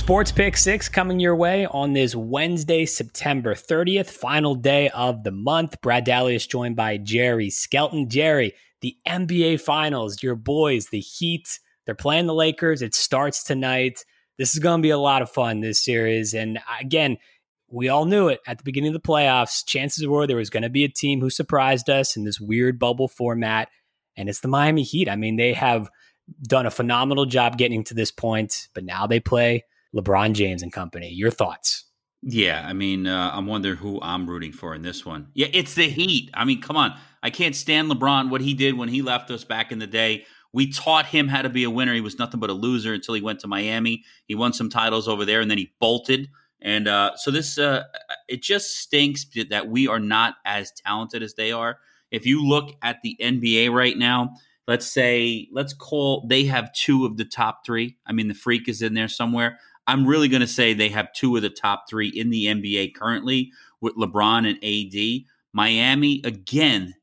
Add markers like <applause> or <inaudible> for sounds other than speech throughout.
Sports Pick 6 coming your way on this Wednesday, September 30th, final day of the month. Brad Daly is joined by Jerry Skelton. Jerry, the NBA Finals, your boys, the Heat, they're playing the Lakers. It starts tonight. This is going to be a lot of fun, this series. And again, we all knew it at the beginning of the playoffs. Chances were there was going to be a team who surprised us in this weird bubble format, and it's the Miami Heat. I mean, they have done a phenomenal job getting to this point, but now they play LeBron James and company. Your thoughts? Yeah, I mean, uh, I'm wondering who I'm rooting for in this one. Yeah, it's the Heat. I mean, come on. I can't stand LeBron, what he did when he left us back in the day. We taught him how to be a winner. He was nothing but a loser until he went to Miami. He won some titles over there, and then he bolted. And uh, so this, uh, it just stinks that we are not as talented as they are. If you look at the NBA right now, let's say, let's call they have two of the top three. I mean, the freak is in there somewhere. I'm really going to say they have two of the top three in the NBA currently with LeBron and AD. Miami, again,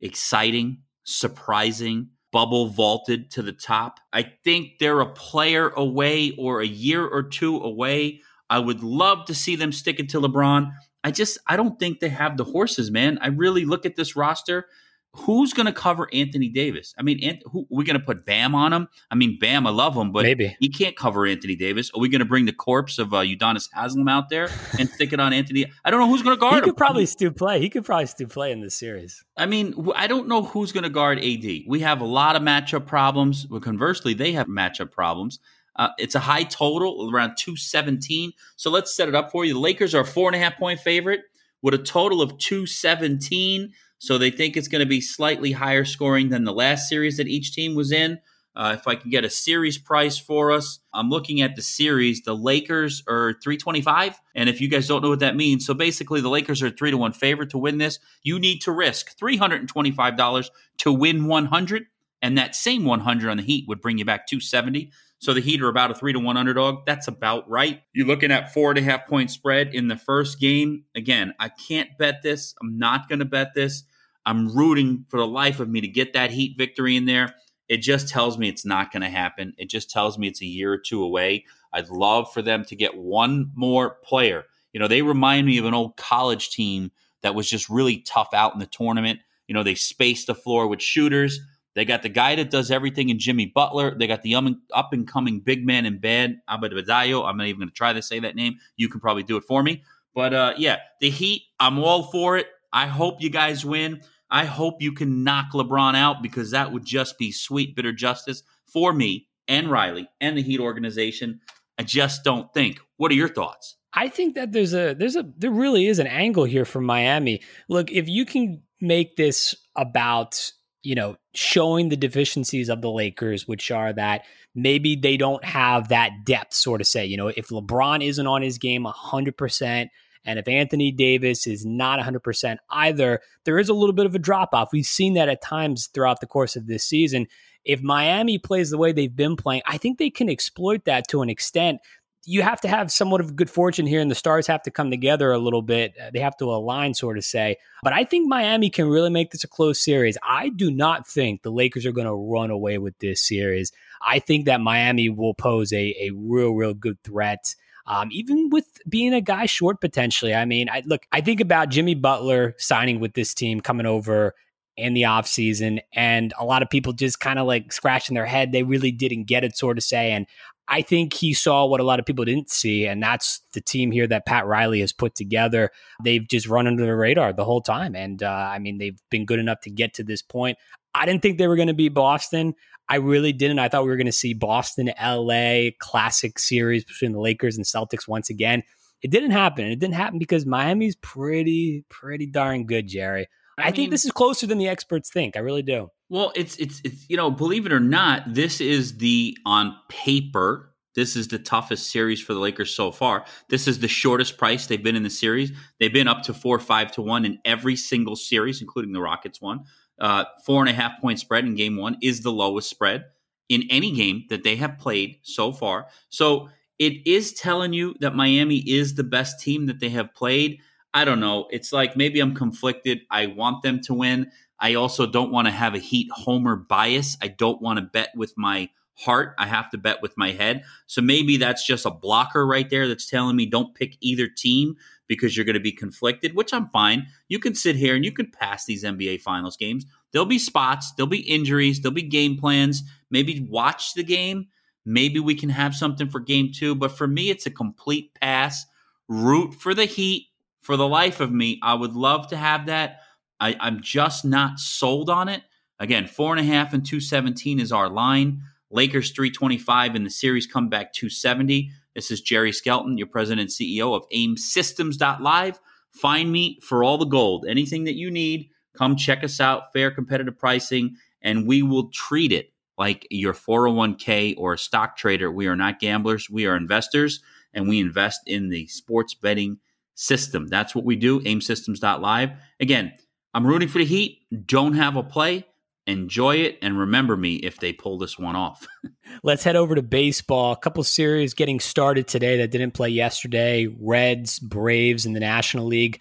exciting, surprising, bubble vaulted to the top. I think they're a player away or a year or two away. I would love to see them stick it to LeBron. I just, I don't think they have the horses, man. I really look at this roster who's going to cover Anthony Davis? I mean, who, are we going to put Bam on him? I mean, Bam, I love him, but maybe he can't cover Anthony Davis. Are we going to bring the corpse of uh, Udonis Haslem out there and stick it on Anthony? I don't know who's going to guard he him. He could probably still play. He could probably still play in this series. I mean, I don't know who's going to guard AD. We have a lot of matchup problems. But conversely, they have matchup problems. Uh, it's a high total, around 217. So let's set it up for you. The Lakers are a four and a half point favorite with a total of 217. So they think it's going to be slightly higher scoring than the last series that each team was in. Uh, if I can get a series price for us, I'm looking at the series. The Lakers are 325. And if you guys don't know what that means, so basically the Lakers are three to one favorite to win this. You need to risk $325 to win 100. And that same 100 on the Heat would bring you back 270. So the Heat are about a three to one underdog. That's about right. You're looking at four and a half point spread in the first game. Again, I can't bet this. I'm not going to bet this. I'm rooting for the life of me to get that Heat victory in there. It just tells me it's not going to happen. It just tells me it's a year or two away. I'd love for them to get one more player. You know, they remind me of an old college team that was just really tough out in the tournament. You know, they spaced the floor with shooters. They got the guy that does everything in Jimmy Butler. They got the up and coming big man in bed, Abad Badayo. I'm not even going to try to say that name. You can probably do it for me. But uh, yeah, the Heat, I'm all for it. I hope you guys win. I hope you can knock LeBron out because that would just be sweet, bitter justice for me and Riley and the Heat organization. I just don't think. What are your thoughts? I think that there's a there's a there really is an angle here for Miami. Look, if you can make this about you know showing the deficiencies of the Lakers, which are that maybe they don't have that depth, sort of say. You know, if LeBron isn't on his game hundred percent, and if Anthony Davis is not 100% either, there is a little bit of a drop off. We've seen that at times throughout the course of this season. If Miami plays the way they've been playing, I think they can exploit that to an extent. You have to have somewhat of good fortune here, and the stars have to come together a little bit. Uh, they have to align, sort of say. But I think Miami can really make this a close series. I do not think the Lakers are going to run away with this series. I think that Miami will pose a, a real, real good threat um, even with being a guy short potentially. I mean, I look, I think about Jimmy Butler signing with this team coming over in the offseason, and a lot of people just kind of like scratching their head. They really didn't get it, sort of say. And I think he saw what a lot of people didn't see, and that's the team here that Pat Riley has put together. They've just run under the radar the whole time. And uh, I mean, they've been good enough to get to this point. I didn't think they were going to beat Boston. I really didn't. I thought we were going to see Boston, LA, classic series between the Lakers and Celtics once again. It didn't happen. It didn't happen because Miami's pretty, pretty darn good, Jerry. I, I mean, think this is closer than the experts think. I really do. Well, it's it's it's you know, believe it or not, this is the on paper this is the toughest series for the Lakers so far. This is the shortest price they've been in the series. They've been up to four, five to one in every single series, including the Rockets one. Uh, four and a half point spread in game one is the lowest spread in any game that they have played so far. So it is telling you that Miami is the best team that they have played. I don't know. It's like maybe I'm conflicted. I want them to win. I also don't want to have a Heat homer bias. I don't want to bet with my heart. I have to bet with my head. So maybe that's just a blocker right there that's telling me don't pick either team because you're going to be conflicted, which I'm fine. You can sit here and you can pass these NBA Finals games. There'll be spots, there'll be injuries, there'll be game plans. Maybe watch the game. Maybe we can have something for game two. But for me, it's a complete pass. Root for the Heat. For the life of me, I would love to have that. I, I'm just not sold on it. Again, four and a half and 217 is our line. Lakers 325 in the series comeback 270. This is Jerry Skelton, your president and CEO of aimsystems.live. Find me for all the gold. Anything that you need, come check us out. Fair competitive pricing, and we will treat it like your 401k or a stock trader. We are not gamblers, we are investors, and we invest in the sports betting system. That's what we do, aimsystems.live. Again, I'm rooting for the Heat. Don't have a play enjoy it and remember me if they pull this one off. <laughs> Let's head over to baseball. A couple series getting started today that didn't play yesterday. Reds, Braves in the National League.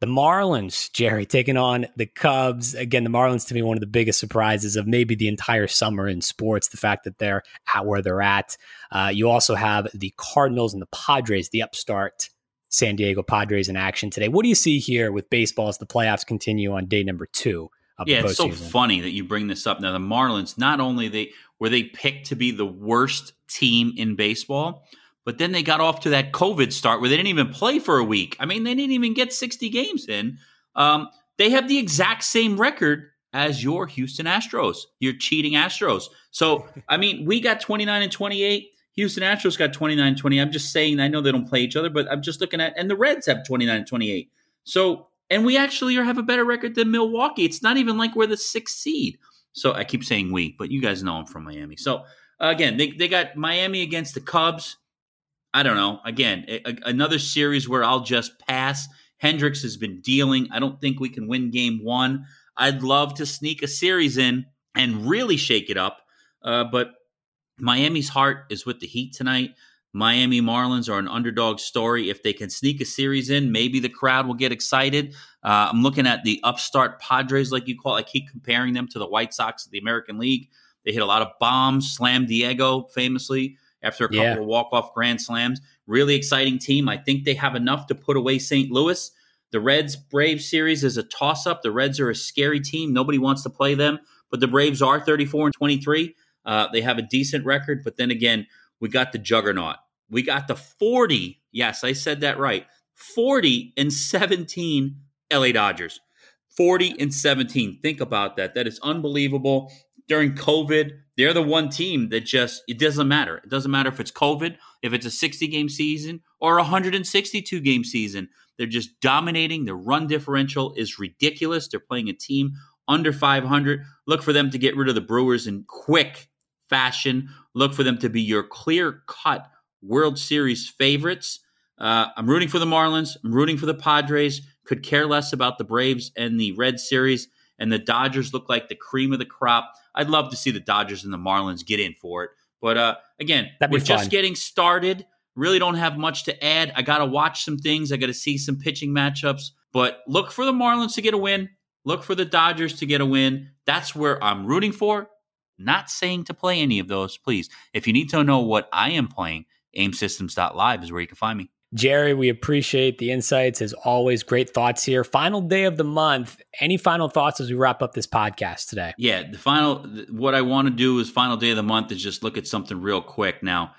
The Marlins, Jerry, taking on the Cubs. Again, the Marlins to me one of the biggest surprises of maybe the entire summer in sports. The fact that they're at where they're at. Uh, you also have the Cardinals and the Padres, the upstart San Diego Padres in action today. What do you see here with baseball as the playoffs continue on day number two? Yeah, it's so funny that you bring this up. Now the Marlins, not only they were they picked to be the worst team in baseball, but then they got off to that COVID start where they didn't even play for a week. I mean, they didn't even get 60 games in. Um, they have the exact same record as your Houston Astros, your cheating Astros. So, I mean, we got 29 and 28. Houston Astros got 29 20. I'm just saying, I know they don't play each other, but I'm just looking at, and the Reds have 29 and 28. So and we actually have a better record than Milwaukee. It's not even like we're the sixth seed. So I keep saying we, but you guys know I'm from Miami. So uh, again, they, they got Miami against the Cubs. I don't know. Again, a, another series where I'll just pass. Hendricks has been dealing. I don't think we can win game one. I'd love to sneak a series in and really shake it up. Uh, but Miami's heart is with the Heat tonight. Miami Marlins are an underdog story. If they can sneak a series in, maybe the crowd will get excited. Uh, I'm looking at the upstart Padres, like you call it. I keep comparing them to the White Sox of the American League. They hit a lot of bombs, slam Diego famously after a couple yeah. of walk-off grand slams. Really exciting team. I think they have enough to put away St. Louis. The Reds Braves series is a toss-up. The Reds are a scary team. Nobody wants to play them, but the Braves are 34 and 23. Uh, they have a decent record, but then again, we got the juggernaut. We got the 40. Yes, I said that right. 40 and 17 LA Dodgers. 40 and 17. Think about that. That is unbelievable. During COVID, they're the one team that just, it doesn't matter. It doesn't matter if it's COVID, if it's a 60 game season or a 162 game season. They're just dominating. Their run differential is ridiculous. They're playing a team under 500. Look for them to get rid of the Brewers in quick fashion. Look for them to be your clear cut World Series favorites. Uh, I'm rooting for the Marlins. I'm rooting for the Padres. Could care less about the Braves and the Red Series. And the Dodgers look like the cream of the crop. I'd love to see the Dodgers and the Marlins get in for it. But uh, again, we're fun. just getting started. Really don't have much to add. I got to watch some things. I got to see some pitching matchups. But look for the Marlins to get a win. Look for the Dodgers to get a win. That's where I'm rooting for. Not saying to play any of those, please. If you need to know what I am playing, aimsystems.live is where you can find me. Jerry, we appreciate the insights. As always, great thoughts here. Final day of the month. Any final thoughts as we wrap up this podcast today? Yeah, the final, what I want to do is final day of the month is just look at something real quick. Now,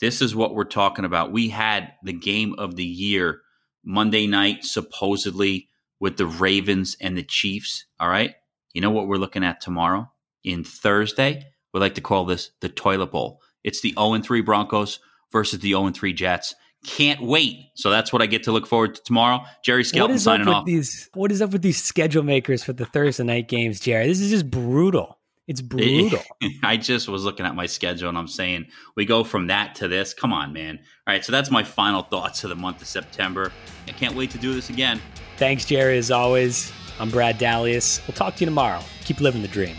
this is what we're talking about. We had the game of the year Monday night, supposedly with the Ravens and the Chiefs. All right. You know what we're looking at tomorrow? In Thursday, we like to call this the toilet bowl. It's the 0 3 Broncos versus the 0 3 Jets. Can't wait. So that's what I get to look forward to tomorrow. Jerry Skelton signing off. These, what is up with these schedule makers for the Thursday night games, Jerry? This is just brutal. It's <laughs> brutal. <laughs> I just was looking at my schedule and I'm saying we go from that to this. Come on, man. All right, so that's my final thoughts of the month of September. I can't wait to do this again. Thanks, Jerry, as always. I'm Brad Dalius. We'll talk to you tomorrow. Keep living the dream.